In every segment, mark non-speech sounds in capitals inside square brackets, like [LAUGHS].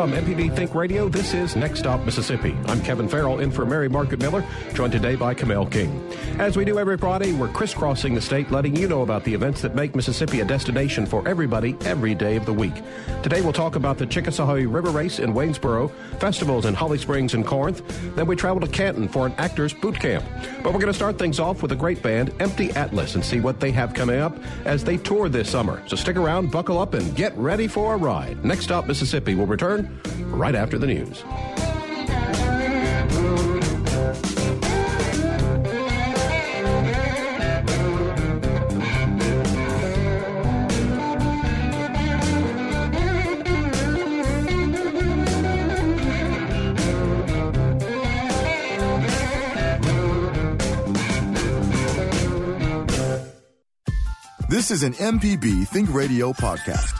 From MPB Think Radio, this is Next Stop Mississippi. I'm Kevin Farrell in for Mary Margaret Miller, joined today by Kamel King. As we do every Friday, we're crisscrossing the state, letting you know about the events that make Mississippi a destination for everybody every day of the week. Today we'll talk about the Chickasaw River Race in Waynesboro, festivals in Holly Springs and Corinth. Then we travel to Canton for an actors boot camp. But we're going to start things off with a great band, Empty Atlas, and see what they have coming up as they tour this summer. So stick around, buckle up, and get ready for a ride. Next Stop Mississippi will return right after the news. This is an MPB Think Radio podcast.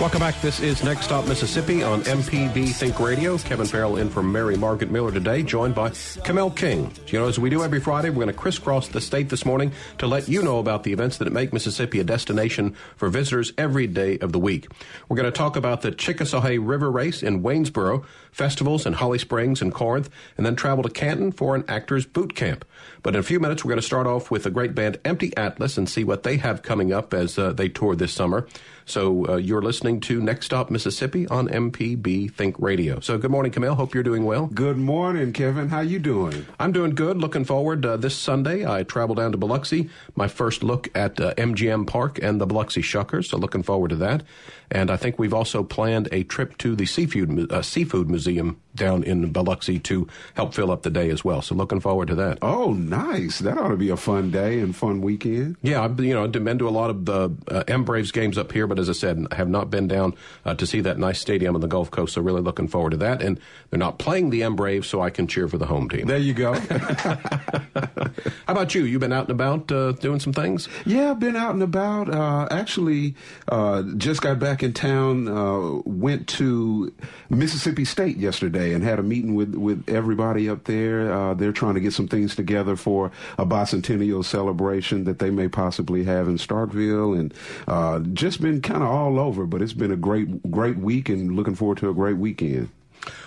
Welcome back. This is Next Stop Mississippi on MPB Think Radio. Kevin Farrell in for Mary Margaret Miller today, joined by Kamel King. You know, as we do every Friday, we're going to crisscross the state this morning to let you know about the events that make Mississippi a destination for visitors every day of the week. We're going to talk about the Chickasaw River Race in Waynesboro, festivals in Holly Springs and Corinth, and then travel to Canton for an actors boot camp. But in a few minutes, we're going to start off with the great band Empty Atlas and see what they have coming up as uh, they tour this summer. So uh, you're listening to Next Stop Mississippi on MPB Think Radio. So good morning, Camille. Hope you're doing well. Good morning, Kevin. How you doing? I'm doing good. Looking forward. Uh, this Sunday, I travel down to Biloxi. My first look at uh, MGM Park and the Biloxi Shuckers. So looking forward to that. And I think we've also planned a trip to the seafood uh, seafood museum down in Biloxi to help fill up the day as well. So looking forward to that. Oh, nice! That ought to be a fun day and fun weekend. Yeah, I've you know been to a lot of the uh, M Braves games up here, but as I said, I have not been down uh, to see that nice stadium on the Gulf Coast. So really looking forward to that. And they're not playing the M Braves, so I can cheer for the home team. There you go. [LAUGHS] [LAUGHS] How about you? You've been out and about uh, doing some things? Yeah, I've been out and about. Uh, actually, uh, just got back in town. Uh, went to Mississippi State yesterday and had a meeting with with everybody up there. Uh, they're trying to get some things together for a bicentennial celebration that they may possibly have in Starkville, and uh, just been kind of all over. But it's been a great great week, and looking forward to a great weekend.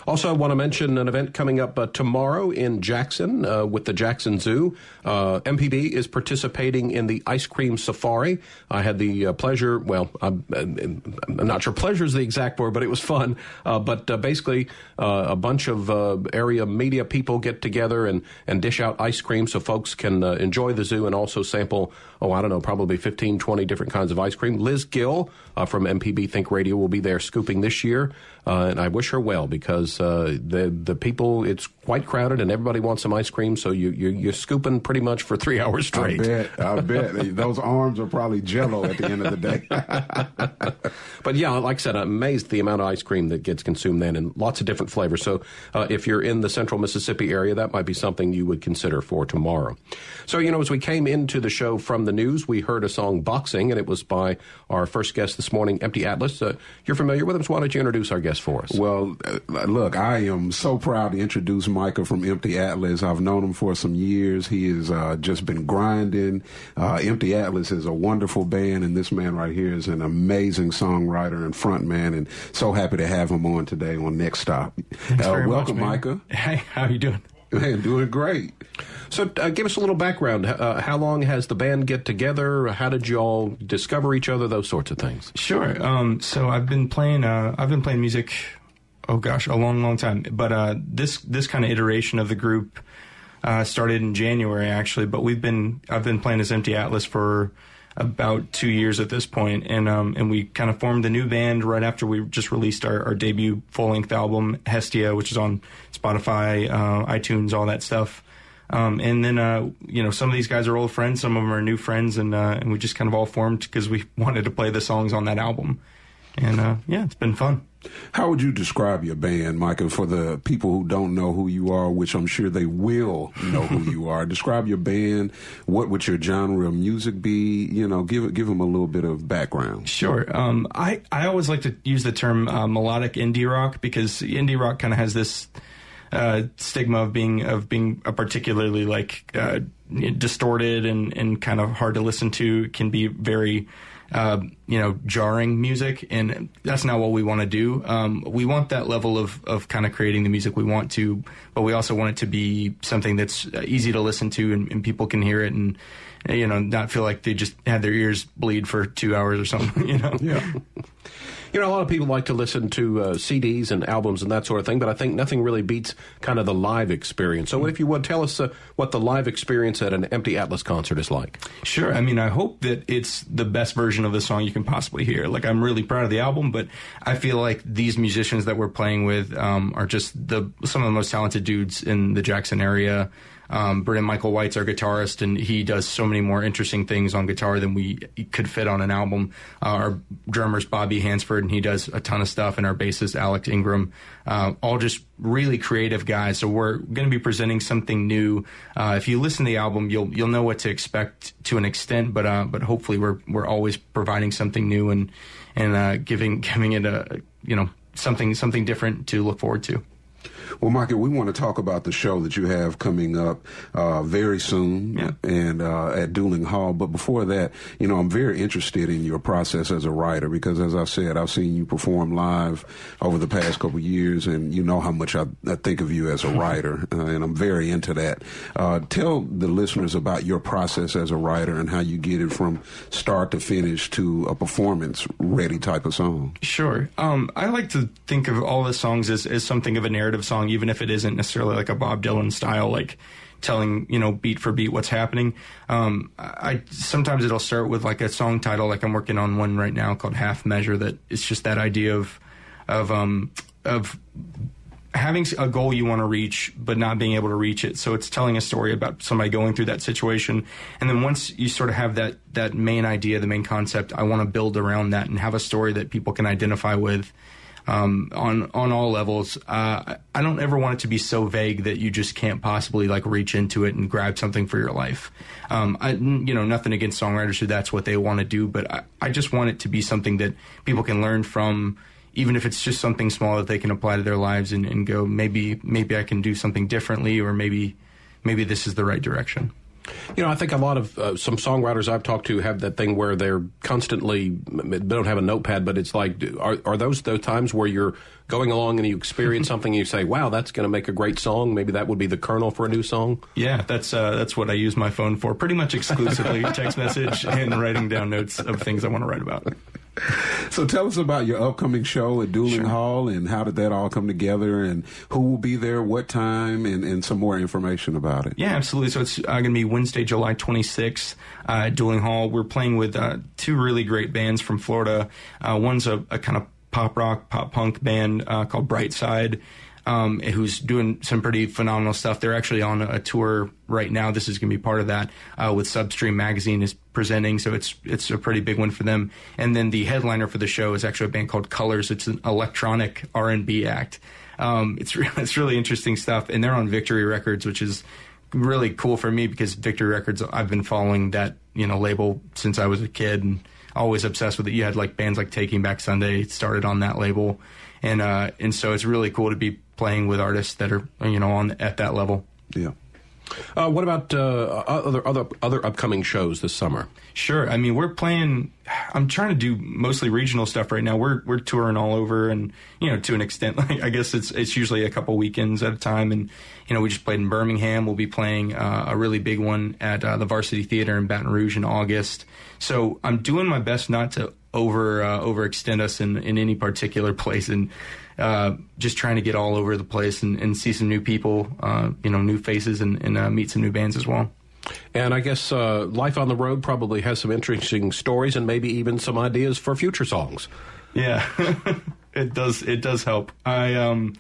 Also, I want to mention an event coming up uh, tomorrow in Jackson uh, with the Jackson Zoo. Uh, MPB is participating in the ice cream safari. I had the uh, pleasure, well, I'm, I'm, not sure pleasure is the exact word, but it was fun. Uh, but uh, basically, a bunch of area media people get together and, and dish out ice cream so folks can enjoy the zoo and also sample, oh, I don't know, probably 15, 20 different kinds of ice cream. Liz Gill from MPB Think Radio will be there scooping this year, and I wish her well because uh, the the people it's quite crowded and everybody wants some ice cream, so you you you're scooping pretty much for three [LAUGHS] hours straight. I bet. I bet those arms are probably jello at the end of the day. [LAUGHS] but yeah, like I said, I'm amazed the amount of ice cream that gets consumed then, and lots of different flavors. So uh, if you're in the Central Mississippi area, that might be something you would consider for tomorrow. So you know, as we came into the show from the news, we heard a song "Boxing," and it was by our first guest this morning, Empty Atlas. Uh, you're familiar with him, so why don't you introduce our guest for us? Well, uh, look, I am so proud to introduce Micah from Empty Atlas. I've known him for some years. He has uh, just been grinding. Uh, Empty Atlas is a wonderful band, and this man right here is an amazing songwriter and frontman. And so happy to have him on today on Next Stop. Uh, welcome, much, Micah. Hey, how you doing? Man, doing great. So, uh, give us a little background. Uh, how long has the band get together? How did you all discover each other? Those sorts of things. Sure. Um, so, I've been playing. Uh, I've been playing music oh gosh, a long, long time. But uh, this this kind of iteration of the group uh, started in January actually. But we've been I've been playing as Empty Atlas for about two years at this point, and um, and we kind of formed the new band right after we just released our, our debut full length album Hestia, which is on Spotify, uh, iTunes, all that stuff. Um, and then, uh, you know, some of these guys are old friends, some of them are new friends, and uh, and we just kind of all formed because we [LAUGHS] wanted to play the songs on that album and uh, yeah, it's been fun. How would you describe your band, Micah, for the people who don't know who you are, which I'm sure they will know who you are? Describe your band. What would your genre of music be? You know, give give them a little bit of background. Sure. Um, I I always like to use the term uh, melodic indie rock because indie rock kind of has this uh, stigma of being of being a particularly like uh, distorted and and kind of hard to listen to. Can be very uh, you know, jarring music, and that's not what we want to do. Um, we want that level of, of kind of creating the music we want to, but we also want it to be something that's easy to listen to and, and people can hear it and, you know, not feel like they just had their ears bleed for two hours or something, [LAUGHS] you know? Yeah. You know, a lot of people like to listen to uh, CDs and albums and that sort of thing, but I think nothing really beats kind of the live experience. So, if you would tell us uh, what the live experience at an Empty Atlas concert is like. Sure. I mean, I hope that it's the best version of the song you can possibly hear. Like, I'm really proud of the album, but I feel like these musicians that we're playing with um, are just the some of the most talented dudes in the Jackson area. Um, Brennan Michael White's our guitarist, and he does so many more interesting things on guitar than we could fit on an album. Uh, our drummer's Bobby Hansford, and he does a ton of stuff, and our bassist Alex Ingram, uh, all just really creative guys. So we're going to be presenting something new. Uh, if you listen to the album, you'll you'll know what to expect to an extent, but uh, but hopefully we're we're always providing something new and and uh, giving [LAUGHS] giving it a you know something something different to look forward to. Well, Michael, we want to talk about the show that you have coming up uh, very soon Yeah. and uh, at Duling Hall. But before that, you know, I'm very interested in your process as a writer because, as I said, I've seen you perform live over the past couple of years, and you know how much I, I think of you as a [LAUGHS] writer, uh, and I'm very into that. Uh, tell the listeners about your process as a writer and how you get it from start to finish to a performance ready type of song. Sure. Um, I like to think of all the songs as, as something of a narrative song, even if it isn't necessarily like a Bob Dylan style, like telling you know beat for beat what's happening. Um, I sometimes it'll start with like a song title, like I'm working on one right now called Half Measure. That it's just that idea of of um, of having a goal you want to reach but not being able to reach it so it's telling a story about somebody going through that situation and then once you sort of have that that main idea the main concept i want to build around that and have a story that people can identify with um, on on all levels uh, i don't ever want it to be so vague that you just can't possibly like reach into it and grab something for your life um, I, you know nothing against songwriters who that's what they want to do but I, I just want it to be something that people can learn from even if it's just something small that they can apply to their lives and, and go maybe maybe I can do something differently or maybe maybe this is the right direction. You know, I think a lot of uh, some songwriters I've talked to have that thing where they're constantly they don't have a notepad, but it's like, are, are those those times where you're going along and you experience [LAUGHS] something and you say, "Wow, that's going to make a great song." Maybe that would be the kernel for a new song. Yeah, that's uh, that's what I use my phone for, pretty much [LAUGHS] exclusively text message and writing down notes of things I want to write about. So tell us about your upcoming show at Duling Hall and how did that all come together and who will be there, what time, and, and some more information about it. Yeah, absolutely. So it's uh, going to be Wednesday, July 26th uh, at Duling Hall. We're playing with uh, two really great bands from Florida. Uh, one's a, a kind of pop rock, pop punk band uh, called Brightside. Um, who's doing some pretty phenomenal stuff. They're actually on a tour right now. This is going to be part of that uh, with Substream Magazine is presenting, so it's it's a pretty big one for them. And then the headliner for the show is actually a band called Colors. It's an electronic R and B act. Um, it's [LAUGHS] re- it's really interesting stuff, and they're on Victory Records, which is really cool for me because Victory Records. I've been following that you know label since I was a kid and always obsessed with it. You had like bands like Taking Back Sunday started on that label, and uh, and so it's really cool to be playing with artists that are you know on at that level. Yeah. Uh, what about uh, other other other upcoming shows this summer? Sure. I mean, we're playing. I'm trying to do mostly regional stuff right now. We're we're touring all over, and you know, to an extent, [LAUGHS] like I guess it's it's usually a couple weekends at a time. And you know, we just played in Birmingham. We'll be playing uh, a really big one at uh, the Varsity Theater in Baton Rouge in August. So I'm doing my best not to over uh, overextend us in in any particular place, and uh, just trying to get all over the place and, and see some new people, uh, you know, new faces, and, and uh, meet some new bands as well. And I guess uh, life on the road probably has some interesting stories and maybe even some ideas for future songs. Yeah, [LAUGHS] it does. It does help. I um,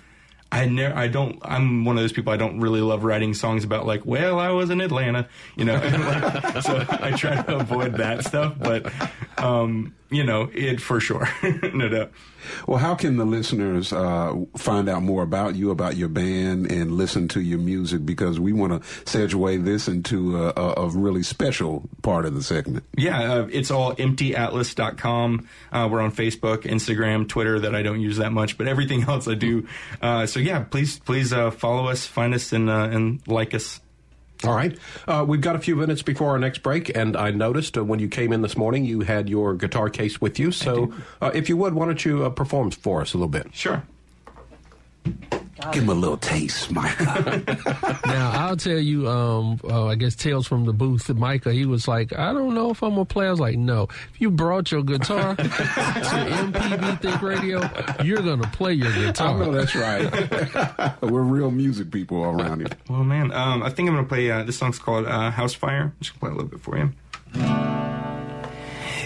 I never. I don't. I'm one of those people. I don't really love writing songs about like, well, I was in Atlanta, you know. [LAUGHS] like, so I try to avoid that stuff. But um, you know, it for sure, [LAUGHS] no doubt. Well, how can the listeners uh, find out more about you, about your band, and listen to your music? Because we want to segue this into a, a, really special part of the segment. Yeah, uh, it's all emptyatlas.com. Uh, we're on Facebook, Instagram, Twitter that I don't use that much, but everything [LAUGHS] else I do. Uh, so yeah, please please uh, follow us, find us, and uh, and like us. All right. Uh, we've got a few minutes before our next break, and I noticed uh, when you came in this morning, you had your guitar case with you. So, uh, if you would, why don't you uh, perform for us a little bit? Sure. Give him a little taste, Micah. [LAUGHS] now I'll tell you. Um, uh, I guess tales from the booth. Micah, he was like, I don't know if I'm gonna play. I was like, No. If you brought your guitar [LAUGHS] to MPB Think Radio, you're gonna play your guitar. I know that's right. [LAUGHS] We're real music people around here. Well, man, um, I think I'm gonna play. Uh, this song's called uh, House Fire. I'm just gonna play a little bit for you.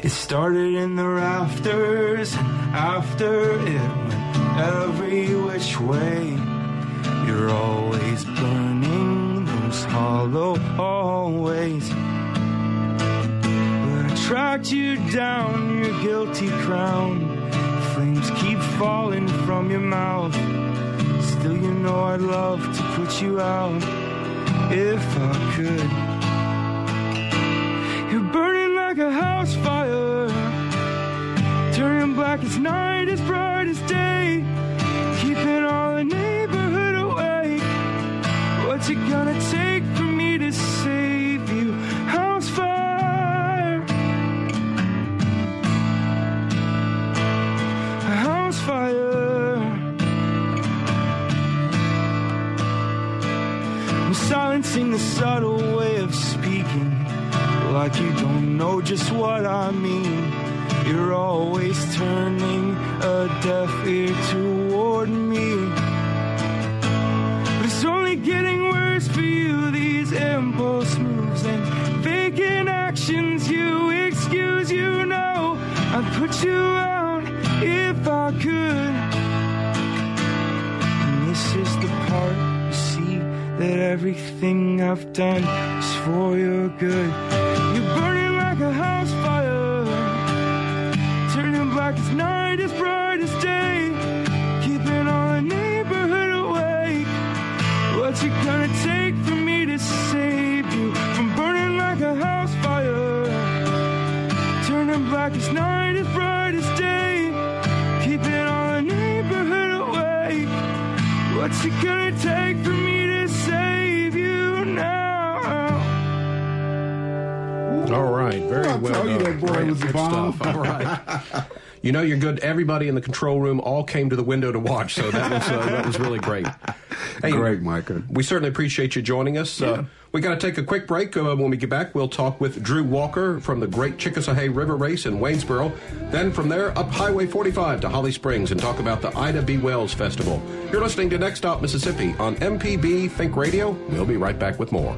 It started in the rafters, and after it went every which way. You're always burning those hollow hallways. But I tracked you down, your guilty crown. Flames keep falling from your mouth. Still, you know I'd love to put you out if I could. You're burning like a house fire, turning black as night as day, keeping all the neighborhood awake. What's it gonna take for me to save you? House fire, a house fire. I'm silencing the subtle way of speaking like you don't know just what I mean. You're always turning a deaf ear toward me. But it's only getting worse for you, these impulse moves and vacant actions. You excuse, you know, I'd put you out if I could. And this is the part you see that everything I've done is for your good. Turning black as night, as bright as day, keeping all the neighborhood awake? What's it gonna take for me to save you now? All right, very I well told you done. that boy Great, was a good bomb. stuff. All right. [LAUGHS] You know you're good. Everybody in the control room all came to the window to watch, so that was uh, that was really great. Hey, Great, Micah. We certainly appreciate you joining us. Uh, we got to take a quick break. Uh, when we get back, we'll talk with Drew Walker from the Great Chickasawhay River Race in Waynesboro. Then from there, up Highway 45 to Holly Springs and talk about the Ida B. Wells Festival. You're listening to Next Stop Mississippi on MPB Think Radio. We'll be right back with more.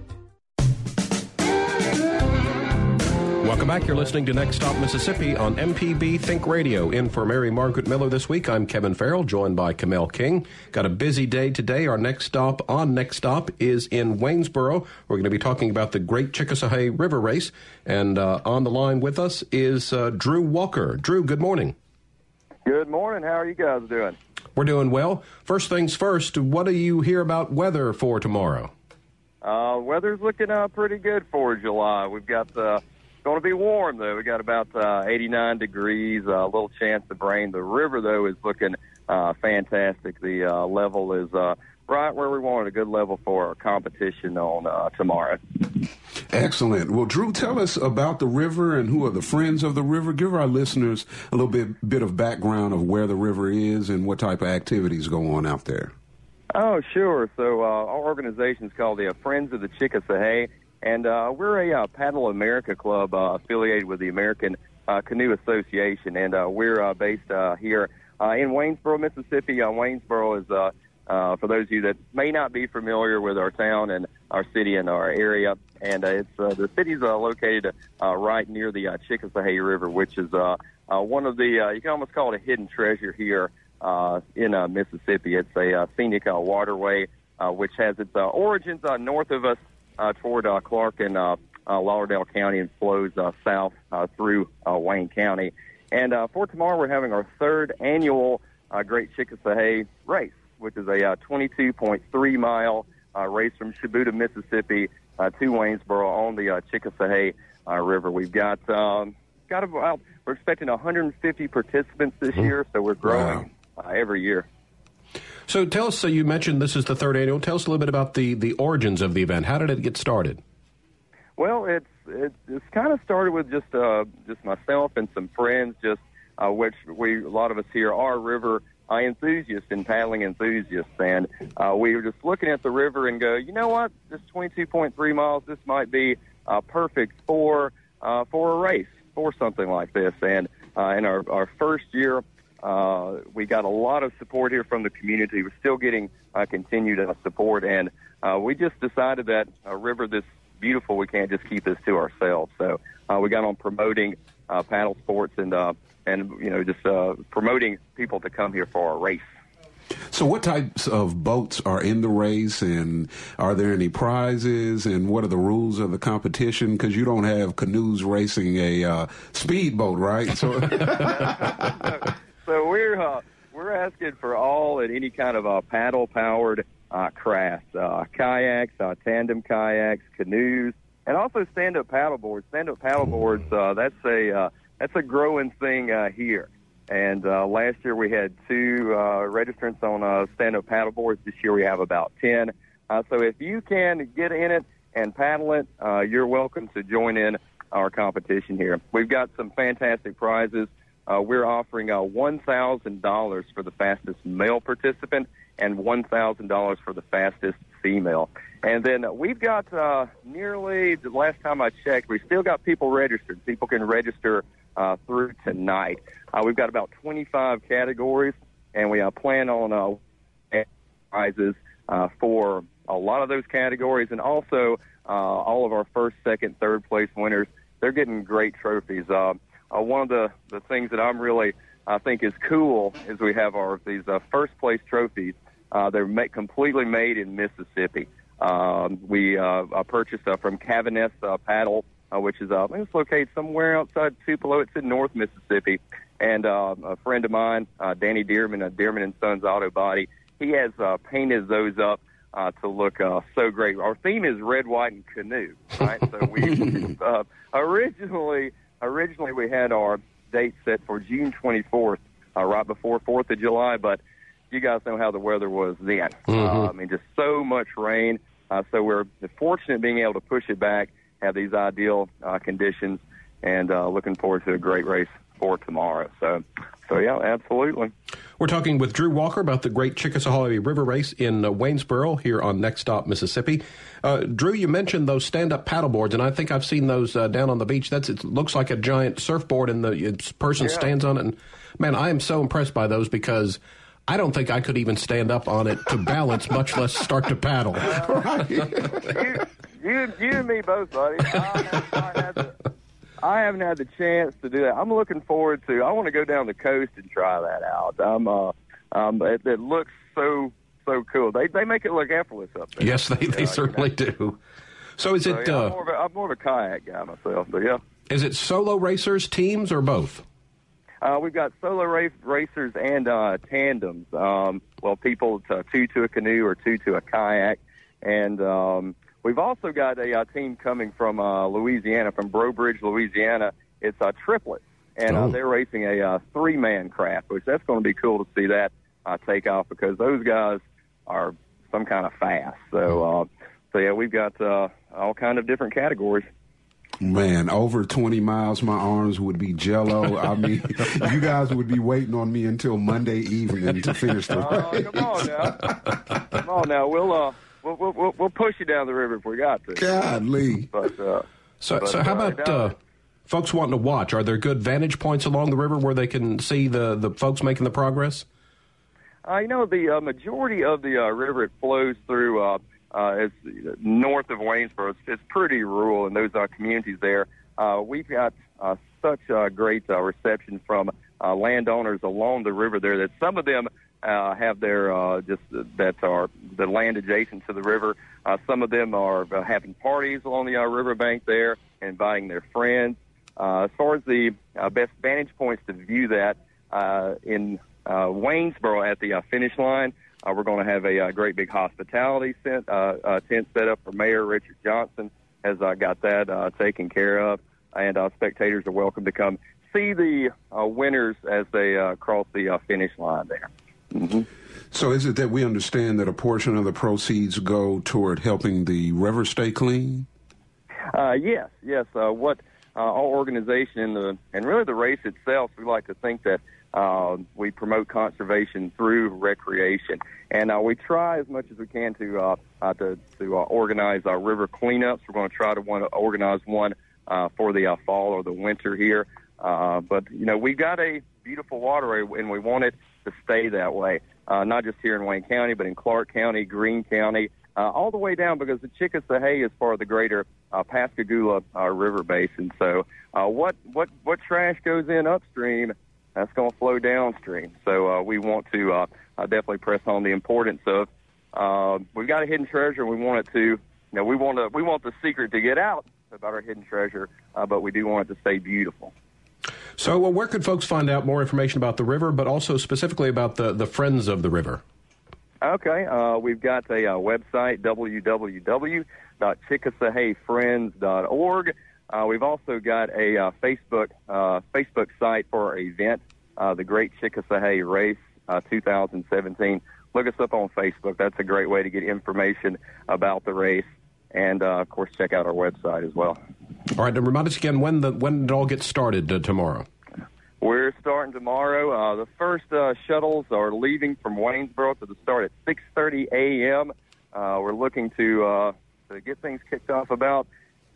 Welcome back. You're listening to Next Stop Mississippi on MPB Think Radio. In for Mary Margaret Miller this week, I'm Kevin Farrell, joined by Kamel King. Got a busy day today. Our next stop on Next Stop is in Waynesboro. We're going to be talking about the Great Chickasawhay River Race. And uh, on the line with us is uh, Drew Walker. Drew, good morning. Good morning. How are you guys doing? We're doing well. First things first, what do you hear about weather for tomorrow? Uh, weather's looking uh, pretty good for July. We've got uh, going to be warm though. We got about uh, 89 degrees. A uh, little chance of rain. The river though is looking uh, fantastic. The uh, level is uh, right where we wanted a good level for our competition on uh, tomorrow. Excellent. Well, Drew, tell us about the river and who are the friends of the river. Give our listeners a little bit bit of background of where the river is and what type of activities go on out there. Oh, sure. So uh, our organization is called the uh, Friends of the Chickasawhay, and uh, we're a uh, Paddle America club uh, affiliated with the American uh, Canoe Association, and uh, we're uh, based uh, here uh, in Waynesboro, Mississippi. Uh, Waynesboro is, uh, uh, for those of you that may not be familiar with our town and our city and our area, and uh, it's uh, the city's uh, located uh, right near the uh, Chickasawhay River, which is uh, uh, one of the uh, you can almost call it a hidden treasure here uh, in uh, Mississippi. It's a uh, scenic uh, waterway uh, which has its uh, origins uh, north of us uh, toward uh, Clark and uh, uh, Lauderdale County and flows uh, south uh, through uh, Wayne County. And uh, for tomorrow, we're having our third annual uh, Great Chickasawhay race, which is a uh, 22.3 mile uh, race from Shubuta, Mississippi uh, to Waynesboro on the uh, Chickasawhay uh, River. We've got um, got about we're expecting 150 participants this year, so we're growing uh, every year. So tell us. So you mentioned this is the third annual. Tell us a little bit about the the origins of the event. How did it get started? Well, it's it, it's kind of started with just uh, just myself and some friends, just uh, which we a lot of us here are river uh, enthusiasts and paddling enthusiasts, and uh, we were just looking at the river and go, you know what, this 22.3 miles, this might be uh, perfect for uh, for a race, for something like this. And uh, in our our first year, uh, we got a lot of support here from the community. We're still getting uh, continued uh, support, and uh, we just decided that a river this beautiful, we can't just keep this to ourselves. So uh, we got on promoting uh, paddle sports and uh, and you know just uh, promoting people to come here for our race. So, what types of boats are in the race, and are there any prizes? And what are the rules of the competition? Because you don't have canoes racing a uh, speedboat, right? So, [LAUGHS] [LAUGHS] So we're uh, we're asking for all and any kind of uh, paddle powered uh, crafts, uh, kayaks, uh, tandem kayaks, canoes, and also stand up paddle boards. Stand up paddle boards uh, that's a uh, that's a growing thing uh, here. And uh, last year we had two uh, registrants on uh, stand up paddle boards. This year we have about ten. Uh, so if you can get in it and paddle it, uh, you're welcome to join in our competition here. We've got some fantastic prizes. Uh, we're offering uh, $1,000 for the fastest male participant and $1,000 for the fastest female. And then we've got uh, nearly, the last time I checked, we still got people registered. People can register uh, through tonight. Uh, we've got about 25 categories, and we uh, plan on uh, prizes uh, for a lot of those categories, and also uh, all of our first, second, third place winners. They're getting great trophies. Uh, uh, one of the, the things that I'm really I think is cool is we have our these uh, first place trophies. Uh, they're ma- completely made in Mississippi. Um, we uh, uh, purchased uh, from Cavaness uh, Paddle, uh, which is uh, I think it's located somewhere outside Tupelo. It's in North Mississippi. And uh, a friend of mine, uh, Danny Dearman, of Dearman and Sons Auto Body, he has uh, painted those up uh, to look uh, so great. Our theme is red, white, and canoe, right? so we [LAUGHS] uh, originally originally we had our date set for June 24th, uh, right before Fourth of July, but you guys know how the weather was then. Uh, I mean, just so much rain. Uh, so we're fortunate being able to push it back, have these ideal uh, conditions, and uh, looking forward to a great race for tomorrow. So, so yeah, absolutely. We're talking with Drew Walker about the Great Chickasawhay River Race in uh, Waynesboro here on Next Stop Mississippi. Uh, Drew, you mentioned those stand-up paddleboards, and I think I've seen those uh, down on the beach. That's it looks like a giant surfboard, and the person Yeah. stands on it. And man, I am so impressed by those because. I don't think I could even stand up on it to balance, much less start to paddle. [LAUGHS] you, you, you and me both, buddy. I I, I haven't had the chance to do that. I'm looking forward to. I want to go down the coast and try that out. I'm. Uh, um, it, it looks so so cool. They they make it look effortless up there. Yes, they, Yeah, they you certainly know. do. So is So, it yeah, I'm, uh, more of a, I'm more of a kayak guy myself, but yeah. is it solo racers, teams, or both? Uh, we've got solo race, racers and uh, tandems. Um, well, people to two to a canoe or two to a kayak, and um, we've also got a, uh team coming from uh, Louisiana, from Breaux Bridge, Louisiana. It's a triplet, and uh, Oh. they're racing a uh, three-man craft, which that's going to be cool to see that uh, take off because those guys are some kind of fast. So, uh, so yeah, we've got uh, all kind of different categories. Man, over 20 miles, my arms would be jello. I [LAUGHS] mean, you guys would be waiting on me until Monday evening to finish the Oh, race. come on now, [LAUGHS] come on now. We'll uh, we'll, we'll- we'll push you down the river if we got to. Godly. But uh, So, But, so how uh, about uh, folks wanting to watch? Are there good vantage points along the river where they can see the, the folks making the progress? Uh, you know, the uh, majority of the uh, river it flows through uh, uh, is north of Waynesboro. It's, it's pretty rural in those uh, communities there. Uh, we've got uh, such uh, great uh, reception from uh, landowners along the river there that some of them uh, have their uh, just that are the land adjacent to the river. Uh, some of them are uh, having parties along the uh, riverbank there, inviting their friends. Uh, as far as the uh, best vantage points to view that uh, in uh, Waynesboro at the uh, finish line, uh, we're going to have a uh, great big hospitality tent, uh, uh, tent set up for Mayor Richard Johnson. Has uh, got that uh, taken care of, and uh, spectators are welcome to come see the uh, winners as they uh, cross the uh, finish line there. So is it that we understand that a portion of the proceeds go toward helping the river stay clean? Uh, yes, yes. Uh, what uh, our organization and the and really the race itself, we like to think that uh, we promote conservation through recreation, and uh, we try as much as we can to uh, uh, to, to organize our river cleanups. We're going to try to one, organize one uh, for the fall or the winter here. Uh, but you know, we got a beautiful waterway, and we want it to stay that way. Uh, not just here in Wayne County, but in Clark County, Greene County, uh, all the way down because the Chickasaw is part of the greater uh, Pascagoula uh, River Basin. So, uh, what what what trash goes in upstream, that's going to flow downstream. So, uh, we want to uh, uh, definitely press on the importance of uh, we've got a hidden treasure, we want it to, you know, we want to we want the secret to get out about our hidden treasure, uh, but we do want it to stay beautiful. So, well, where could folks find out more information about the river, but also specifically about the, the Friends of the River? Okay, uh, we've got a uh, website, www.chickasahayfriends.org. Uh, we've also got a uh, Facebook uh, Facebook site for our event, uh, the Great Chickasaw Race uh, 2017. Look us up on Facebook. That's a great way to get information about the race, and of course, check out our website as well. All right, and remind us again when the when it all gets started uh, tomorrow. We're starting tomorrow. Uh, the first uh, shuttles are leaving from Waynesboro to the start at 6:30 a.m. Uh, we're looking to uh, to get things kicked off about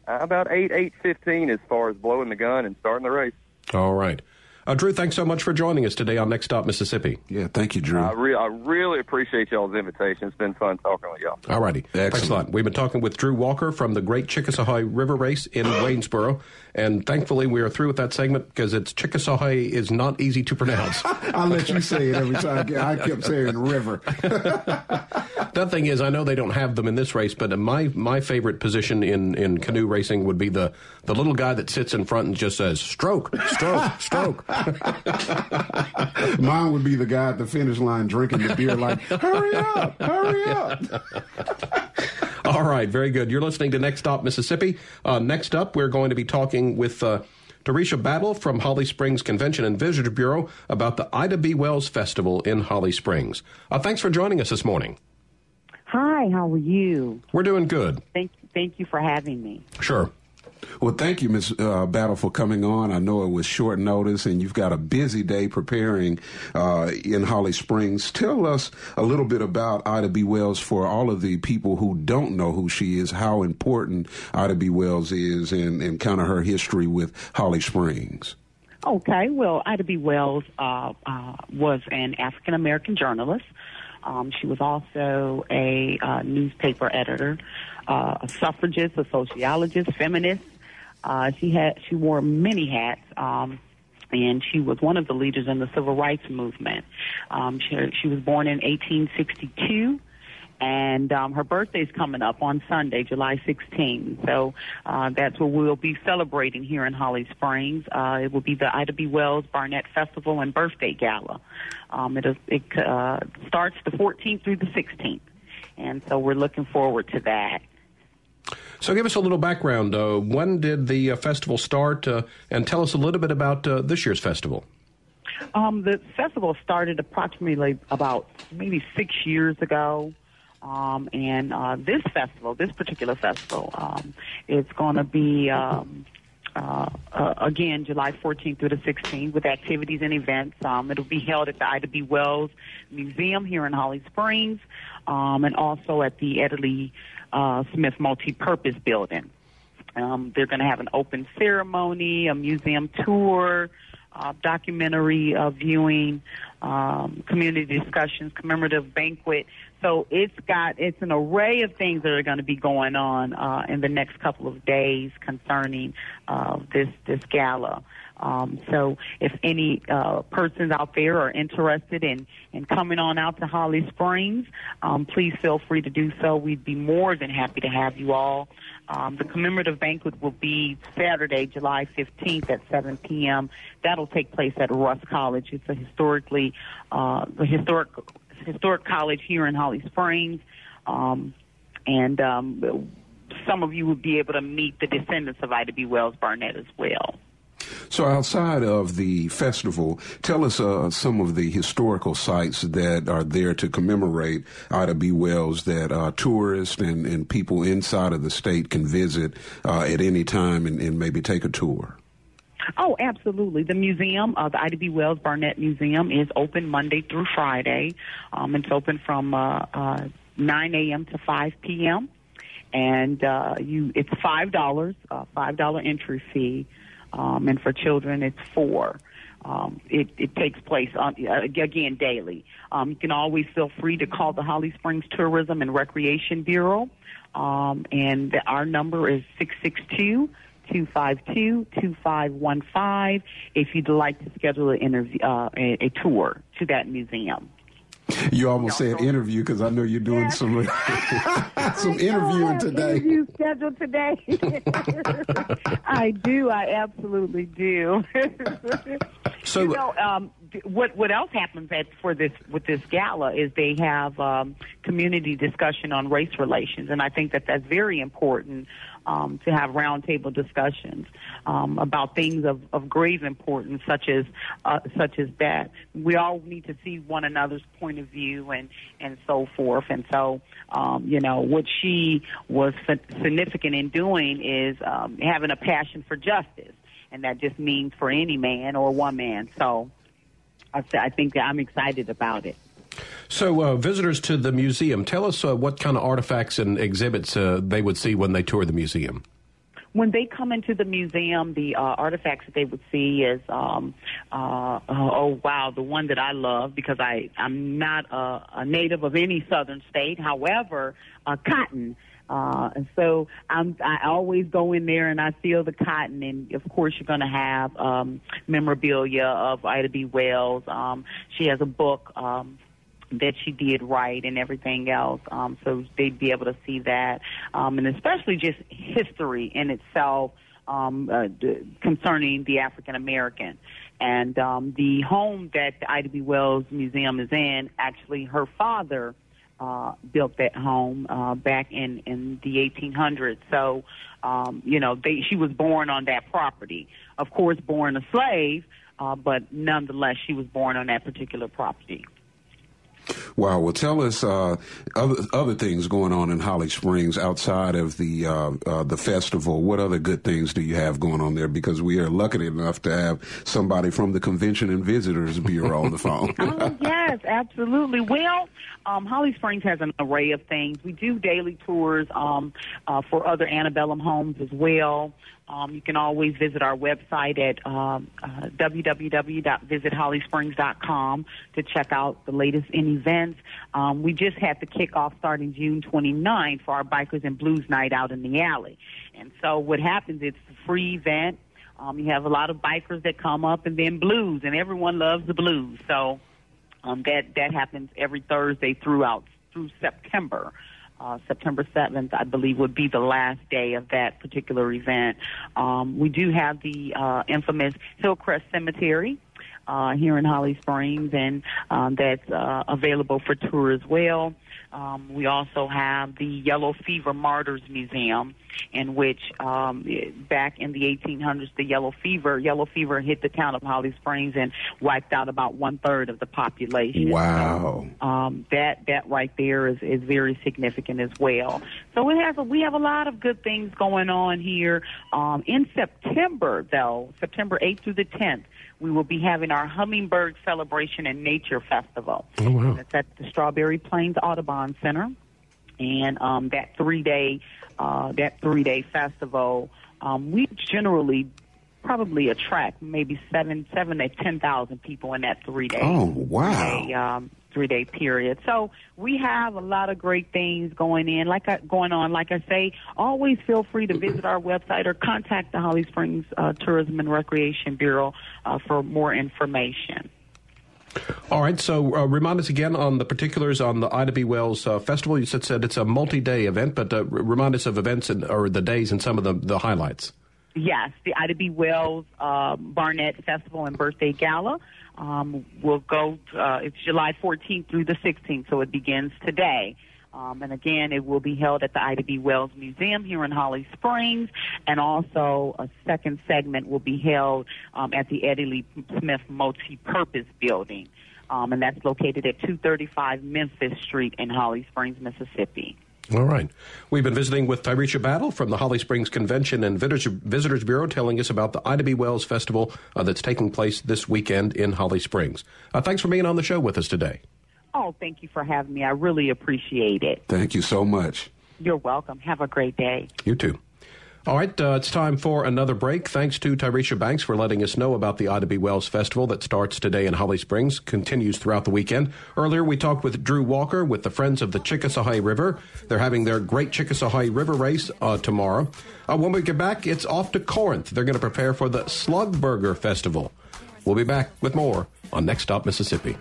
uh, about 8 8:15 as far as blowing the gun and starting the race. All right. Uh, Drew, thanks so much for joining us today on Next Stop Mississippi. Yeah, thank you, Drew. I, re- I really appreciate y'all's invitation. It's been fun talking with y'all. All righty. Thanks a Excellent. lot. We've been talking with Drew Walker from the Great Chickasaw River Race in Waynesboro. And thankfully, we are through with that segment because it's Chickasaw is not easy to pronounce. [LAUGHS] I'll let you say it every time. I kept saying river. [LAUGHS] that thing is, I know they don't have them in this race, but my, my favorite position in, in canoe racing would be the, the little guy that sits in front and just says, stroke, stroke, stroke. [LAUGHS] Mine would be the guy at the finish line drinking the beer like, hurry up, hurry up. [LAUGHS] All right, very good. You're listening to Next Stop Mississippi. Uh, next up, we're going to be talking with uh, Teresha Battle from Holly Springs Convention and Visitor Bureau about the Ida B. Wells Festival in Holly Springs. Uh, thanks for joining us this morning. Hi, how are you? We're doing good. Thank thank you for having me. Sure. Well, thank you, Ms. Uh, Battle, for coming on. I know it was short notice, and you've got a busy day preparing uh, in Holly Springs. Tell us a little bit about Ida B. Wells for all of the people who don't know who she is, how important Ida B. Wells is, and, and kind of her history with Holly Springs. Okay, well, Ida B. Wells uh, uh, was an African American journalist. Um, she was also a uh, newspaper editor, uh, a suffragist, a sociologist, feminist. Uh, she had she wore many hats. Um, and she was one of the leaders in the civil rights movement. Um, she, she was born in 1862, and um, her birthday's coming up on Sunday, July 16th. So uh, that's what we'll be celebrating here in Holly Springs. Uh, it will be the Ida B. Wells Barnett Festival and Birthday Gala. Um, it is, it uh, starts the 14th through the 16th, and so we're looking forward to that. So, give us a little background. Uh, when did the uh, festival start? Uh, and tell us a little bit about uh, this year's festival. Um, the festival started approximately about maybe six years ago. Um, and uh, this festival, this particular festival, um, it's going to be um, uh, again July 14th through the 16th with activities and events. Um, it'll be held at the Ida B. Wells Museum here in Holly Springs, um, and also at the Lee uh, Smith Multi-Purpose Building. Um, they're going to have an open ceremony, a museum tour, uh, documentary uh, viewing, um, community discussions, commemorative banquet. So it's got it's an array of things that are going to be going on uh, in the next couple of days concerning uh, this this gala. Um, so if any uh, persons out there are interested in, in coming on out to Holly Springs, um, please feel free to do so. We'd be more than happy to have you all. Um, the commemorative banquet will be Saturday, July 15th at 7 p.m. That'll take place at Rust College. It's a historically, uh, the historic, historic college here in Holly Springs. Um, and um, some of you will be able to meet the descendants of Ida B. Wells Barnett as well. So, outside of the festival, tell us uh, some of the historical sites that are there to commemorate Ida B. Wells that uh, tourists and, and people inside of the state can visit uh, at any time and, and, maybe take a tour. Oh, absolutely. The museum, uh, the Ida B. Wells Barnett Museum, is open Monday through Friday. Um, it's open from uh, uh, 9 a.m. to 5 p.m. And you, it's five dollars, five dollar entry fee um, and for children it's four. Um, it, it takes place on, uh, again daily. Um, you can always feel free to call the Holly Springs Tourism and Recreation Bureau, um, and our number is six six two. 252-2515 if you'd like to schedule an interview, uh, a, a tour to that museum. You almost said interview because I know you're doing some [LAUGHS] some interviewing today. Interview scheduled today. [LAUGHS] I do. I absolutely do. [LAUGHS] so you know, um, what what else happens at for this with this gala is they have um, community discussion on race relations, and I think that that's very important um, to have roundtable discussions um, about things of, of grave importance, such as uh, such as that. We all need to see one another's point of view and and so forth. And so, um, you know, what she was significant in doing is um, having a passion for justice, and that just means for any man or woman. So, I, I think that I'm excited about it. So, uh, visitors to the museum, tell us uh, what kind of artifacts and exhibits uh, they would see when they tour the museum. When they come into the museum, the uh, artifacts that they would see is, um, uh, oh wow, the one that I love because I I'm not a, a native of any southern state. However, uh, cotton. Uh, and so I'm, I always go in there and I feel the cotton. And of course, you're going to have um, memorabilia of Ida B. Wells. Um, she has a book um, that she did right and everything else. Um, so they'd be able to see that, um, and especially just history in itself um, uh, d- concerning the African American. And um, the home that the Ida B. Wells Museum is in, actually, her father uh, built that home uh, back in in the 1800s. So, um, you know, they, she was born on that property. Of course, born a slave, uh, but nonetheless, she was born on that particular property. Wow. Well, tell us uh, other other things going on in Holly Springs outside of the uh, uh, the festival. What other good things do you have going on there? Because we are lucky enough to have somebody from the Convention and Visitors Bureau on the [LAUGHS] phone. oh yes, absolutely. Well, um, Holly Springs has an array of things. We do daily tours um, uh, for other antebellum homes as well. Um, you can always visit our website at um, uh, www.visithollysprings.com to check out the latest in events. Um, we just had the kickoff starting June 29th for our Bikers and Blues Night out in the alley. And so what happens, it's a free event. Um, you have a lot of bikers that come up and then blues, and everyone loves the blues. So um, that, that happens every Thursday throughout through September uh, September 7th, I believe, would be the last day of that particular event. Um, we do have the uh, infamous Hillcrest Cemetery. Uh, here in Holly Springs, and um, that's uh, available for tour as well. Um, we also have the Yellow Fever Martyrs Museum, in which um, back in the 1800s, the yellow fever yellow fever hit the town of Holly Springs and wiped out about one third of the population. Wow. So, um, that that right there is, is very significant as well. So it has a, we have a lot of good things going on here. Um, in September, though, September 8th through the 10th, we will be having our Hummingbird Celebration and Nature Festival. Oh, wow. It's at the Strawberry Plains Audubon Center. And um, that three day uh, that three day festival, um, we generally probably attract maybe seven seven to ten thousand people in that three day Oh, wow. three day, um, three day period. So we have a lot of great things going in, like I, going on. Like I say, always feel free to visit our website or contact the Holly Springs uh, Tourism and Recreation Bureau uh, for more information. All right, so uh, remind us again on the particulars on the Ida B. Wells uh, Festival. You said, said it's a multi-day event, but uh, remind us of events and, or the days and some of the, the highlights. Yes, the Ida B. Wells uh, Barnett Festival and Birthday Gala um, will go. Uh, it's July 14th through the 16th, so it begins today. Um, and again, it will be held at the Ida B. Wells Museum here in Holly Springs, and also a second segment will be held um, at the Eddie Lee Smith Multi-Purpose Building, um, and that's located at 235 Memphis Street in Holly Springs, Mississippi. All right. We've been visiting with Tyresha Battle from the Holly Springs Convention and Visitors, Visitors Bureau telling us about the Ida B. Wells Festival uh, that's taking place this weekend in Holly Springs. Uh, thanks for being on the show with us today. Oh, thank you for having me. I really appreciate it. Thank you so much. You're welcome. Have a great day. You too. All right, uh, it's time for another break. Thanks to Tyresha Banks for letting us know about the Ida B. Wells Festival that starts today in Holly Springs, continues throughout the weekend. Earlier, we talked with Drew Walker with the Friends of the Chickasawhay River. They're having their Great Chickasawhay River Race uh, tomorrow. Uh, when we get back, it's off to Corinth. They're going to prepare for the Slug Burger Festival. We'll be back with more on Next Stop Mississippi.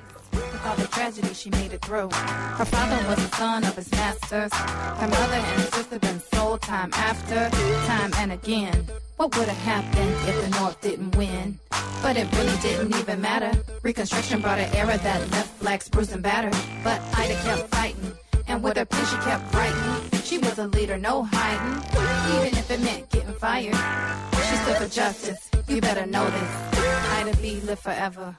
All the tragedy, she made it through. Her father was the son of his masters. Her mother and sister been sold time after time and again. What would have happened if the North didn't win? But it really didn't even matter. Reconstruction brought an era that left blacks bruised and battered. But Ida kept fighting, and with her pen she kept writing. She was a leader, no hiding, even if it meant getting fired. She stood for justice. You better know this. Ida B. live forever.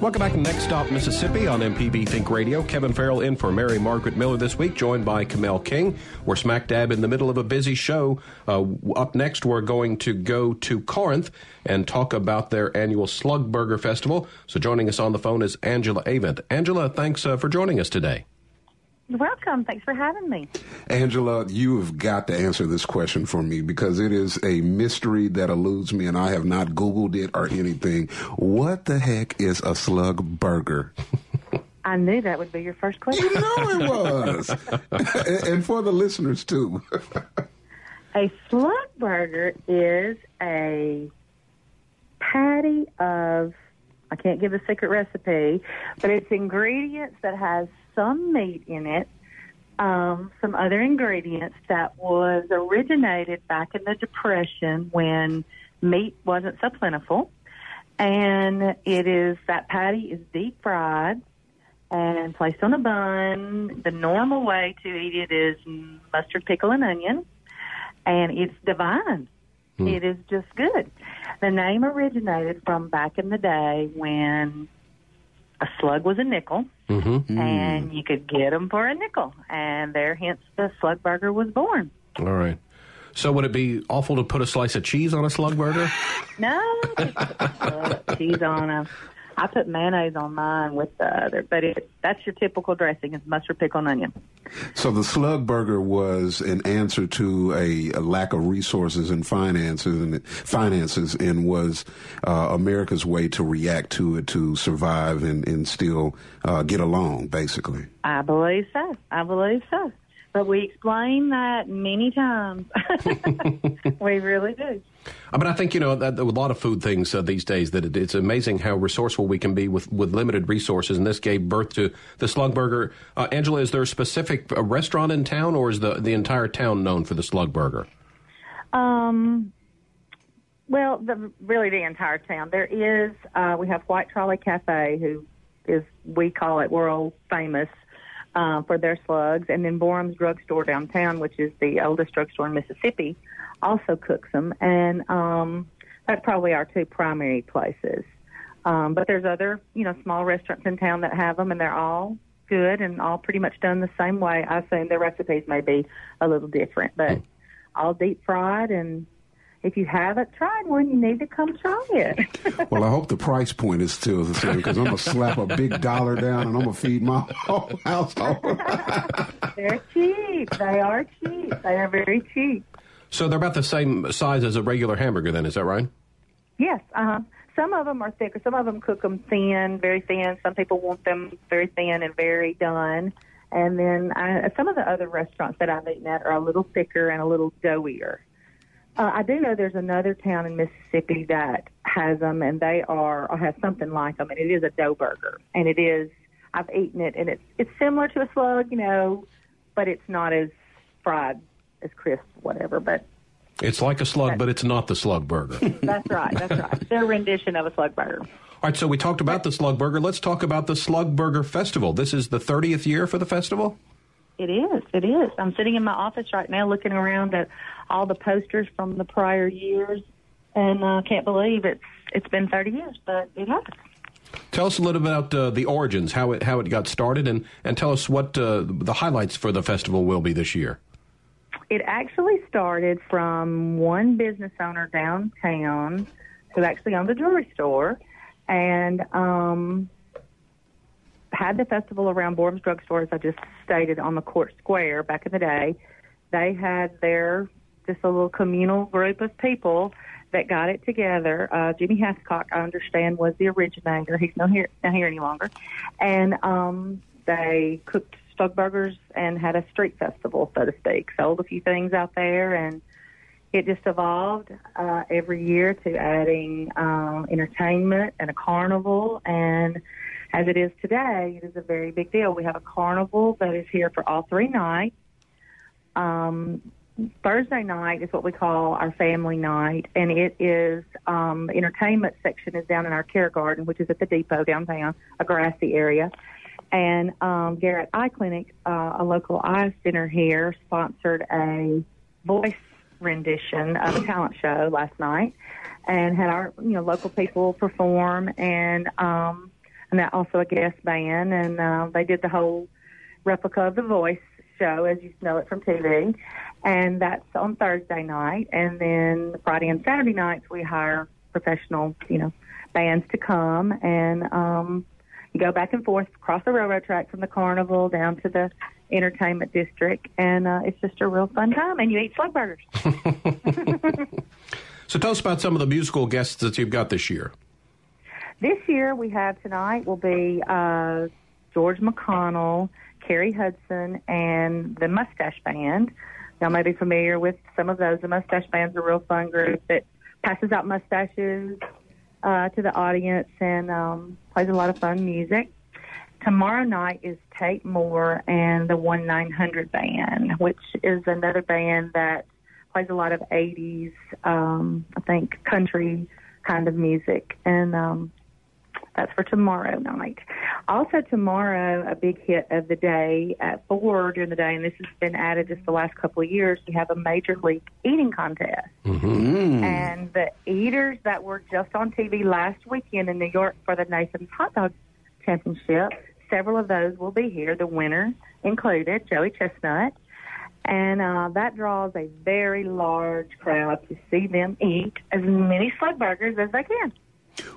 Welcome back to Next Stop Mississippi on MPB Think Radio. Kevin Farrell in for Mary Margaret Miller this week, joined by Kamel King. We're smack dab in the middle of a busy show. Uh, up next, we're going to go to Corinth and talk about their annual Slug Burger Festival. So joining us on the phone is Angela Avent. Angela, thanks uh, for joining us today. Welcome. Thanks for having me. Angela, you have got to answer this question for me because it is a mystery that eludes me and I have not Googled it or anything. What the heck is a slug burger? I knew that would be your first question. You know it was. [LAUGHS] and for the listeners too. [LAUGHS] a slug burger is a patty of, I can't give a secret recipe, but it's ingredients that has some meat in it, um, some other ingredients that was originated back in the Depression when meat wasn't so plentiful. And it is, that patty is deep fried and placed on a bun. The normal way to eat it is mustard, pickle, and onion. And it's divine. It is just good. The name originated from back in the day when a slug was a nickel, Mm-hmm. and you could get them for a nickel, and there, hence, the slug burger was born. All right. So would it be awful to put a slice of cheese on a slug burger? No, [LAUGHS] cheese on them. I put mayonnaise on mine with the other, but it, that's your typical dressing is mustard, pickle, and onion. So the slug burger was an answer to a, a lack of resources and finances and finances and was uh, America's way to react to it to survive and, and still uh, get along basically. I believe so. I believe so. But we explain that many times. [LAUGHS] we really do. Uh, But I think you know that a lot of food things uh, these days that it, it's amazing how resourceful we can be with, with limited resources, and this gave birth to the Slug Burger. Uh, Angela, is there a specific uh, restaurant in town, or is the the entire town known for the Slug Burger? Um, well, the, really the entire town. There is, uh, we have White Trolley Cafe, who is, we call it world famous uh, for their slugs. And then Borroum's Drugstore downtown, which is the oldest drugstore in Mississippi, also cooks them. And um, that's probably our two primary places. Um, but there's other, you know, small restaurants in town that have them, and they're all good and all pretty much done the same way. I assume their recipes may be a little different, but all deep fried. And if you haven't tried one, you need to come try it. [LAUGHS] Well, I hope the price point is still the same because I'm gonna slap a big dollar down and I'm gonna feed my [LAUGHS] whole household. [LAUGHS] They're cheap. They are cheap. They are very cheap. So they're about the same size as a regular hamburger, then, is that right? Yes. Uh-huh. Some of them are thicker. Some of them cook them thin, very thin. Some people want them very thin and very done. And then I, some of the other restaurants that I've eaten at are a little thicker and a little doughier. Uh, I do know there's another town in Mississippi that has them, and they are or has something like them, and it is a dough burger, and it is. I've eaten it, and it's it's similar to a slug, you know, but it's not as fried as crisp, whatever. But It's like a slug, but it's not the Slug Burger. [LAUGHS] that's right, that's right. Their rendition of a slug burger. All right, so we talked about the Slug Burger. Let's talk about the Slug Burger Festival. This is the 30th year for the festival? It is. It is. I'm sitting in my office right now looking around at all the posters from the prior years, and I uh, can't believe it's it's been 30 years, but it has. Tell us a little bit about uh, the origins, how it how it got started, and, and tell us what uh, the highlights for the festival will be this year. It actually started from one business owner downtown who actually owned a jewelry store and um, had the festival around Borroum's Drugstore, as I just stated, on the Court Square back in the day. They had their just a little communal group of people that got it together. Uh, Jimmy Hascock, I understand, was the originator. He's not here, not here any longer. And um, they cooked slug burgers and had a street festival, so to speak. Sold a few things out there, and it just evolved uh, every year to adding um, entertainment and a carnival. And as it is today, it is a very big deal. We have a carnival that is here for all three nights. Um, Thursday night is what we call our family night, and it is um, entertainment section is down in our care garden, which is at the depot downtown, a grassy area. And um, Garrett Eye Clinic, uh, a local eye center here, sponsored a voice rendition of a talent show last night, and had our you know local people perform, and um, and that also a guest band, and uh, they did the whole replica of the voice show as you know it from TV, and that's on Thursday night, and then Friday and Saturday nights we hire professional you know bands to come and um, you go back and forth across the railroad track from the carnival down to the entertainment district, and uh, it's just a real fun time. And you eat slug burgers. [LAUGHS] [LAUGHS] So tell us about some of the musical guests that you've got this year. This year we have tonight will be uh, George McConnell, Carrie Hudson, and the Mustache Band. Y'all may be familiar with some of those. The Mustache Band's a real fun group that passes out mustaches uh, to the audience and um, plays a lot of fun music. Tomorrow night is Tate Moore and the One Nine Hundred Band, which is another band that plays a lot of '80s, um, I think, country kind of music, and um, that's for tomorrow night. Also, tomorrow, a big hit of the day at four during the day, and this has been added just the last couple of years. We have a major league eating contest, and the eaters that were just on TV last weekend in New York for the Nathan's Hot Dog Championship. Several of those will be here. The winner included Joey Chestnut, and uh, that draws a very large crowd to see them eat as many slug burgers as they can.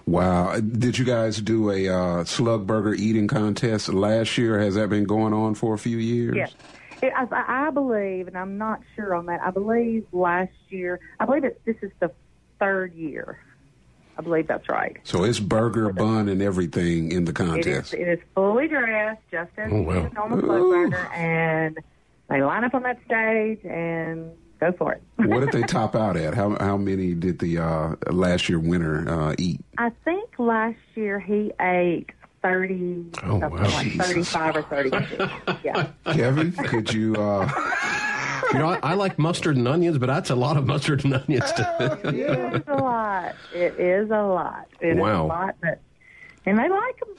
Wow. Did you guys do a uh, slug burger eating contest last year? Has that been going on for a few years? Yes. It, I, I believe, and I'm not sure on that. I believe last year. I believe it's this is the third year. I believe that's right. So it's burger, bun, and everything in the contest. it is fully dressed, just as Oh, you wow. would a normal slug burger, and they line up on that stage and go for it. [LAUGHS] what did they top out at? How how many did the uh, last year winner uh, eat? I think last year he ate thirty, Oh, something wow. like thirty-five or thirty-six. [LAUGHS] yeah. Kevin, could you? Uh, You know, I, I like mustard and onions, but that's a lot of mustard and onions. [LAUGHS] It is a lot. It is a lot. It is Wow. a lot, but and they like them.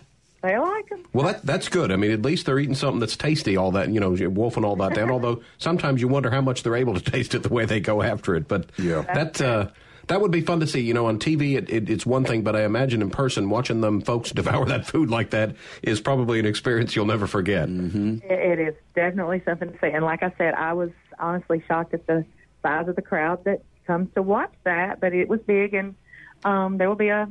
They like them. Well, that that's good. I mean, at least they're eating something that's tasty. All that, you know, wolf and all that down. [LAUGHS] Although sometimes you wonder how much they're able to taste it the way they go after it. But yeah, that uh, that would be fun to see. You know, on TV it, it, it's one thing, but I imagine in person watching them folks devour that food like that is probably an experience you'll never forget. Mm-hmm. It, it is definitely something to see. And like I said, I was honestly shocked at the size of the crowd that comes to watch that. But it was big, and um, there will be a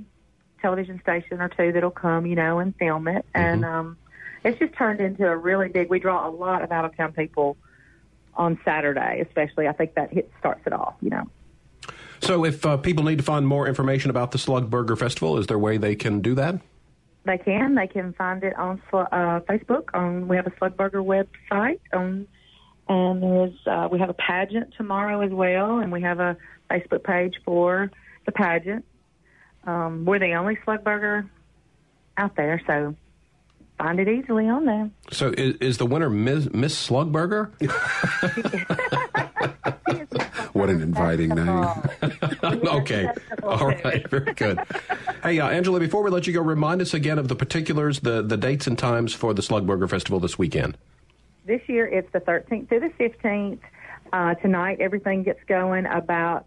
television station or two that'll come, you know, and film it. And um, it's just turned into a really big. We draw a lot of out of town people on Saturday, especially. I think that hit starts it off. You know. So, if uh, people need to find more information about the Slug Burger Festival, is there a way they can do that? They can. They can find it on uh, Facebook. On we have a Slug Burger website. On and there's uh, we have a pageant tomorrow as well, and we have a Facebook page for the pageant. Um, we're the only Slugburger out there, so find it easily on there. So, is, is the winner Miss, Miss Slug Burger? [LAUGHS] [LAUGHS] what an inviting name. [LAUGHS] okay. All right. Very good. Hey, uh, Angela, before we let you go, remind us again of the particulars, the, the dates and times for the Slug Burger Festival this weekend. This year it's the 13th through the 15th. Uh, tonight everything gets going about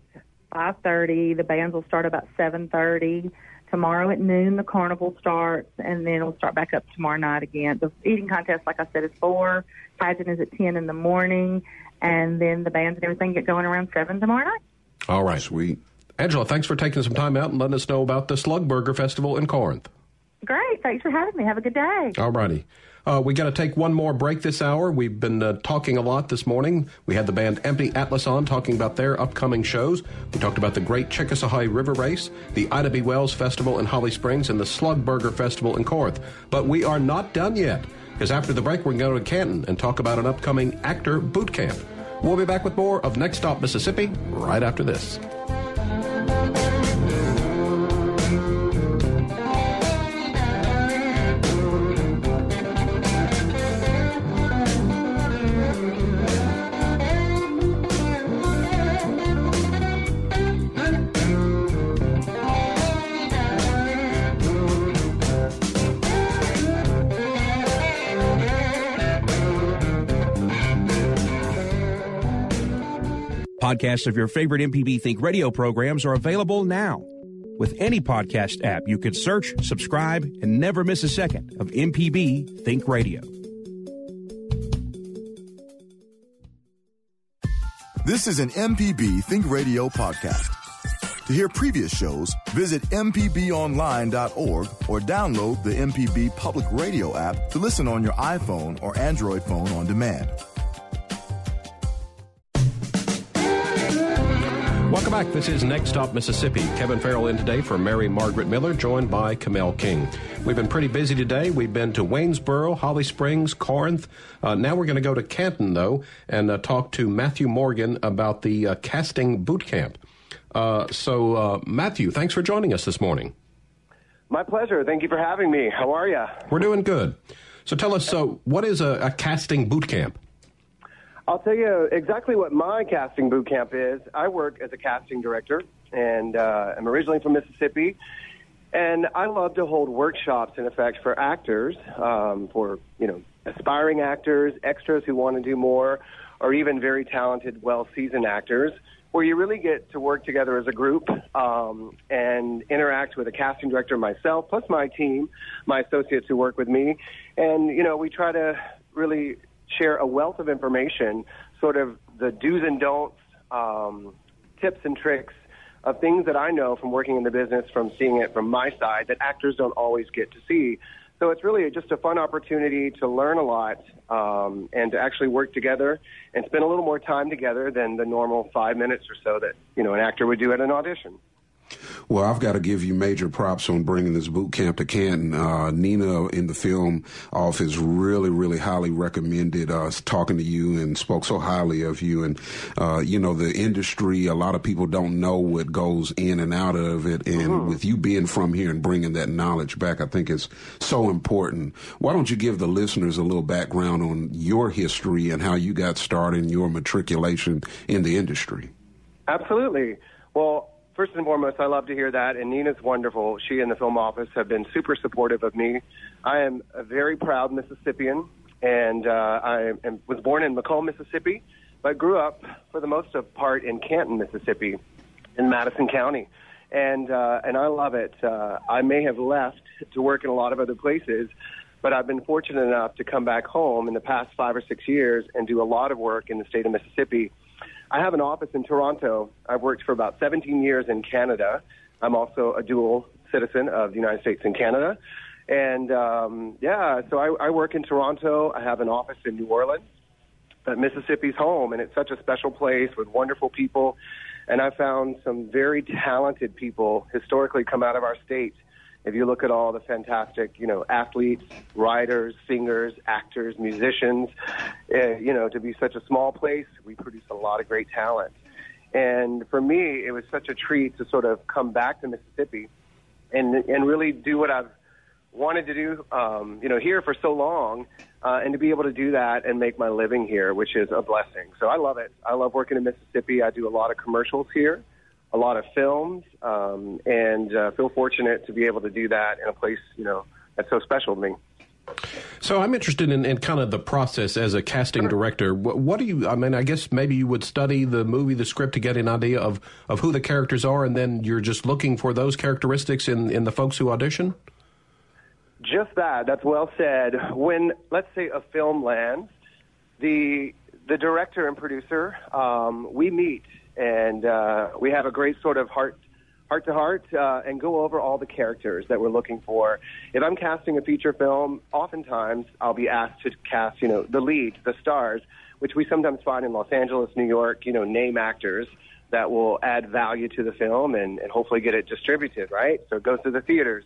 5:30. The bands will start about 7:30. Tomorrow at noon the carnival starts, and then it'll start back up tomorrow night again. The eating contest, like I said, is four. Pageant is at 10 in the morning, and then the bands and everything get going around seven tomorrow night. All right. Sweet. Angela, thanks for taking some time out and letting us know about the Slug Burger Festival in Corinth. Great, thanks for having me. Have a good day. All righty. Uh, we got to take one more break this hour. We've been uh, talking a lot this morning. We had the band Empty Atlas on talking about their upcoming shows. We talked about the Great Chickasawhay River Race, the Ida B. Wells Festival in Holly Springs, and the Slug Burger Festival in Corinth. But we are not done yet, because after the break, we're going to to Canton and talk about an upcoming actor boot camp. We'll be back with more of Next Stop Mississippi right after this. Podcasts of your favorite MPB Think radio programs are available now. With any podcast app, you can search, subscribe, and never miss a second of MPB Think Radio. This is an MPB Think Radio podcast. To hear previous shows, visit MPBOnline.org or download the MPB Public Radio app to listen on your iPhone or Android phone on demand. Welcome back. This is Next Stop Mississippi. Kevin Farrell in today for Mary Margaret Miller, joined by Kamel King. We've been pretty busy today. We've been to Waynesboro, Holly Springs, Corinth. Uh, now we're going to go to Canton, though, and uh, talk to Matthew Morgan about the uh, casting boot camp. Uh, so, uh, Matthew, thanks for joining us this morning. My pleasure. Thank you for having me. How are you? We're doing good. So, tell us, so what is a, a casting boot camp? I'll tell you exactly what my casting boot camp is. I work as a casting director, and uh, I'm originally from Mississippi. And I love to hold workshops, in effect, for actors, um, for you know, aspiring actors, extras who want to do more, or even very talented, well-seasoned actors, where you really get to work together as a group um, and interact with a casting director, myself, plus my team, my associates who work with me, and you know, we try to really share a wealth of information, sort of the do's and don'ts, um, tips and tricks of things that I know from working in the business, from seeing it from my side, that actors don't always get to see. So it's really just a fun opportunity to learn a lot um, and to actually work together and spend a little more time together than the normal five minutes or so that you know an actor would do at an audition. Well, I've got to give you major props on bringing this boot camp to Canton. Uh, Nina in the film office really, really highly recommended us talking to you and spoke so highly of you. And, uh, you know, the industry, a lot of people don't know what goes in and out of it. And mm-hmm. with you being from here and bringing that knowledge back, I think it's so important. Why don't you give the listeners a little background on your history and how you got started in your matriculation in the industry? Absolutely. Well, first and foremost, I love to hear that. And Nina's wonderful. She and the film office have been super supportive of me. I am a very proud Mississippian, and uh, I am, was born in McComb, Mississippi, but grew up for the most of part in Canton, Mississippi, in Madison County. And uh, and I love it. Uh, I may have left to work in a lot of other places, but I've been fortunate enough to come back home in the past five or six years and do a lot of work in the state of Mississippi I have an office in Toronto. I've worked for about 17 years in Canada. I'm also a dual citizen of the United States and Canada. And um, yeah, so I, I work in Toronto. I have an office in New Orleans. But Mississippi's home, and it's such a special place with wonderful people. And I found some very talented people historically come out of our state if you look at all the fantastic, you know, athletes, writers, singers, actors, musicians, uh, you know, to be such a small place, we produce a lot of great talent. And for me, it was such a treat to sort of come back to Mississippi and and really do what I've wanted to do, um, you know, here for so long, uh, and to be able to do that and make my living here, which is a blessing. So I love it. I love working in Mississippi. I do a lot of commercials here a lot of films, um, and uh, feel fortunate to be able to do that in a place you know that's so special to me. So I'm interested in, in, kind of the process as a casting director. What, what, do you? I mean, I guess maybe you would study the movie, the script, to get an idea of of who the characters are, and then you're just looking for those characteristics in in the folks who audition. Just that. That's well said. When let's say a film lands, the the director and producer um, we meet and uh, we have a great sort of heart heart to heart uh, and go over all the characters that we're looking for. If I'm casting a feature film, oftentimes I'll be asked to cast, you know, the lead, the stars, which we sometimes find in Los Angeles, New York, you know, name actors that will add value to the film and, and hopefully get it distributed, right? So it goes to the theaters.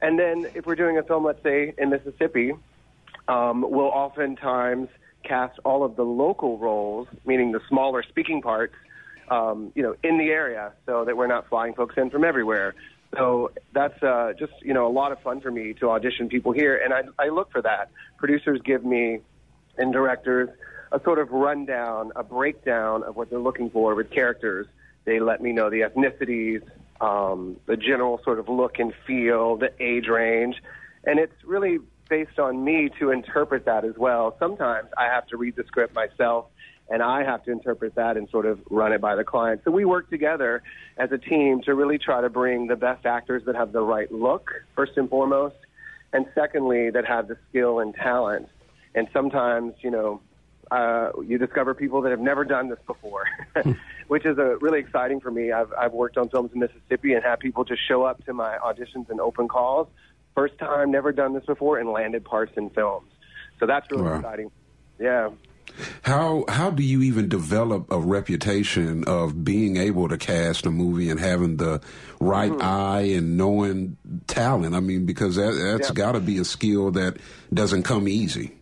And then if we're doing a film, let's say in Mississippi, um, we'll oftentimes cast all of the local roles, meaning the smaller speaking parts, um, you know, in the area so that we're not flying folks in from everywhere. So that's uh, just, you know, a lot of fun for me to audition people here. And I, I look for that. Producers give me and directors a sort of rundown, a breakdown of what they're looking for with characters. They let me know the ethnicities, um, the general sort of look and feel, the age range. And it's really based on me to interpret that as well. Sometimes I have to read the script myself and I have to interpret that and sort of run it by the client. So we work together as a team to really try to bring the best actors that have the right look, first and foremost, and secondly, that have the skill and talent. And sometimes, you know, uh, you discover people that have never done this before, [LAUGHS] which is a, really exciting for me. I've, I've worked on films in Mississippi and had people just show up to my auditions and open calls, first time, never done this before, and landed parts in films. So that's really wow. exciting. Yeah. How how do you even develop a reputation of being able to cast a movie and having the right mm-hmm. eye and knowing talent? I mean, because that, that's yeah. got to be a skill that doesn't come easy.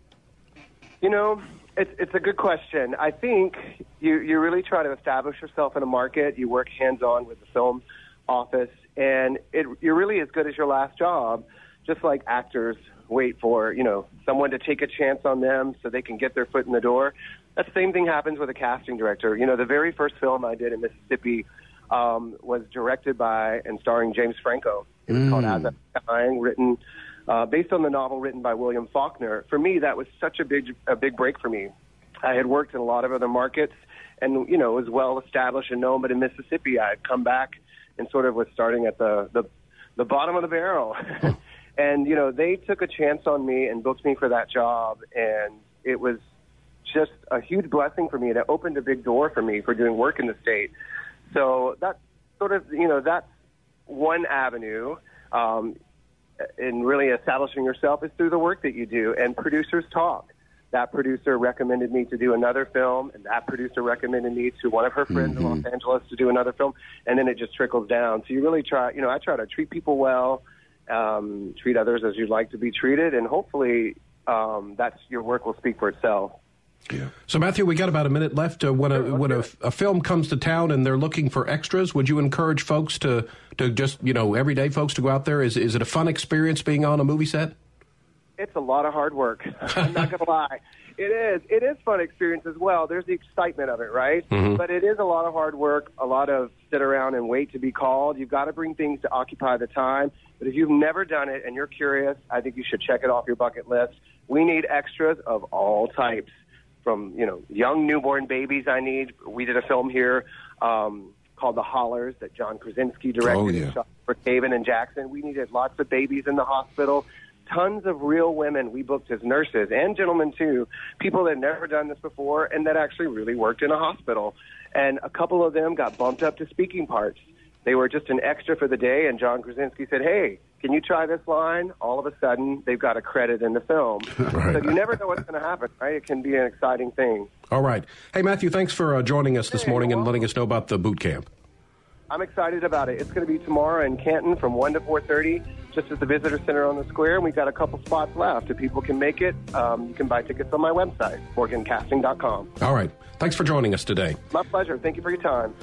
You know, it's it's a good question. I think you you really try to establish yourself in a market. You work hands on with the film office, and it you're really as good as your last job. Just like actors wait for you know someone to take a chance on them so they can get their foot in the door. That same thing happens with a casting director. You know, the very first film I did in Mississippi um, was directed by and starring James Franco. It was mm. called As I'm Dying, written uh, based on the novel written by William Faulkner. For me, that was such a big a big break for me. I had worked in a lot of other markets and you know was well established and known, but in Mississippi, I had come back and sort of was starting at the the, the bottom of the barrel. [LAUGHS] And, you know, they took a chance on me and booked me for that job. And it was just a huge blessing for me. And it opened a big door for me for doing work in the state. So that's sort of, you know, that's one avenue um, in really establishing yourself is through the work that you do. And producers talk. That producer recommended me to do another film, and that producer recommended me to one of her friends in Los Angeles to do another film, and then it just trickles down. So you really try, you know, I try to treat people well, um, treat others as you'd like to be treated, and hopefully um, that's your work will speak for itself. Yeah. So, Matthew, we got about a minute left. Uh, when a when a, a film comes to town and they're looking for extras, would you encourage folks to to just you know everyday folks to go out there? Is is it a fun experience being on a movie set? It's a lot of hard work. [LAUGHS] I'm not gonna lie. It is. It is fun experience as well. There's the excitement of it, right? Mhm. But it is a lot of hard work. A lot of sit around and wait to be called. You've got to bring things to occupy the time. But if you've never done it and you're curious, I think you should check it off your bucket list. We need extras of all types, from you know young newborn babies. I need. We did a film here um, called The Hollars that John Krasinski directed Oh, yeah. for Caven and Jackson. We needed lots of babies in the hospital. Tons of real women we booked as nurses and gentlemen too, people that had never done this before and that actually really worked in a hospital. And a couple of them got bumped up to speaking parts. They were just an extra for the day, and John Krasinski said, "Hey, can you try this line?" All of a sudden, they've got a credit in the film. [LAUGHS] So you never know what's going to happen, right? It can be an exciting thing. All right. Hey, Matthew, thanks for uh, joining us this morning and letting us know about the boot camp. I'm excited about it. It's going to be tomorrow in Canton from 1 to 4.30, just at the Visitor Center on the square. And we've got a couple spots left. If people can make it, um, you can buy tickets on my website, morgancasting.com. All right. Thanks for joining us today. My pleasure. Thank you for your time.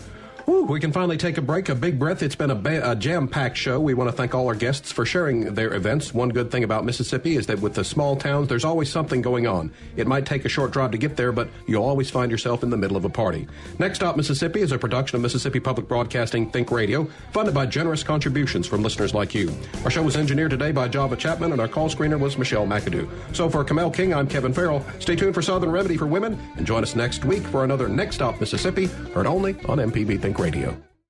We can finally take a break, a big breath. It's been a, ba- a jam-packed show. We want to thank all our guests for sharing their events. One good thing about Mississippi is that with the small towns, there's always something going on. It might take a short drive to get there, but you'll always find yourself in the middle of a party. Next Stop Mississippi is a production of Mississippi Public Broadcasting Think Radio, funded by generous contributions from listeners like you. Our show was engineered today by Java Chapman, and our call screener was Michelle McAdoo. So for Kamel King, I'm Kevin Farrell. Stay tuned for Southern Remedy for Women, and join us next week for another Next Stop Mississippi, heard only on MPB Think Radio.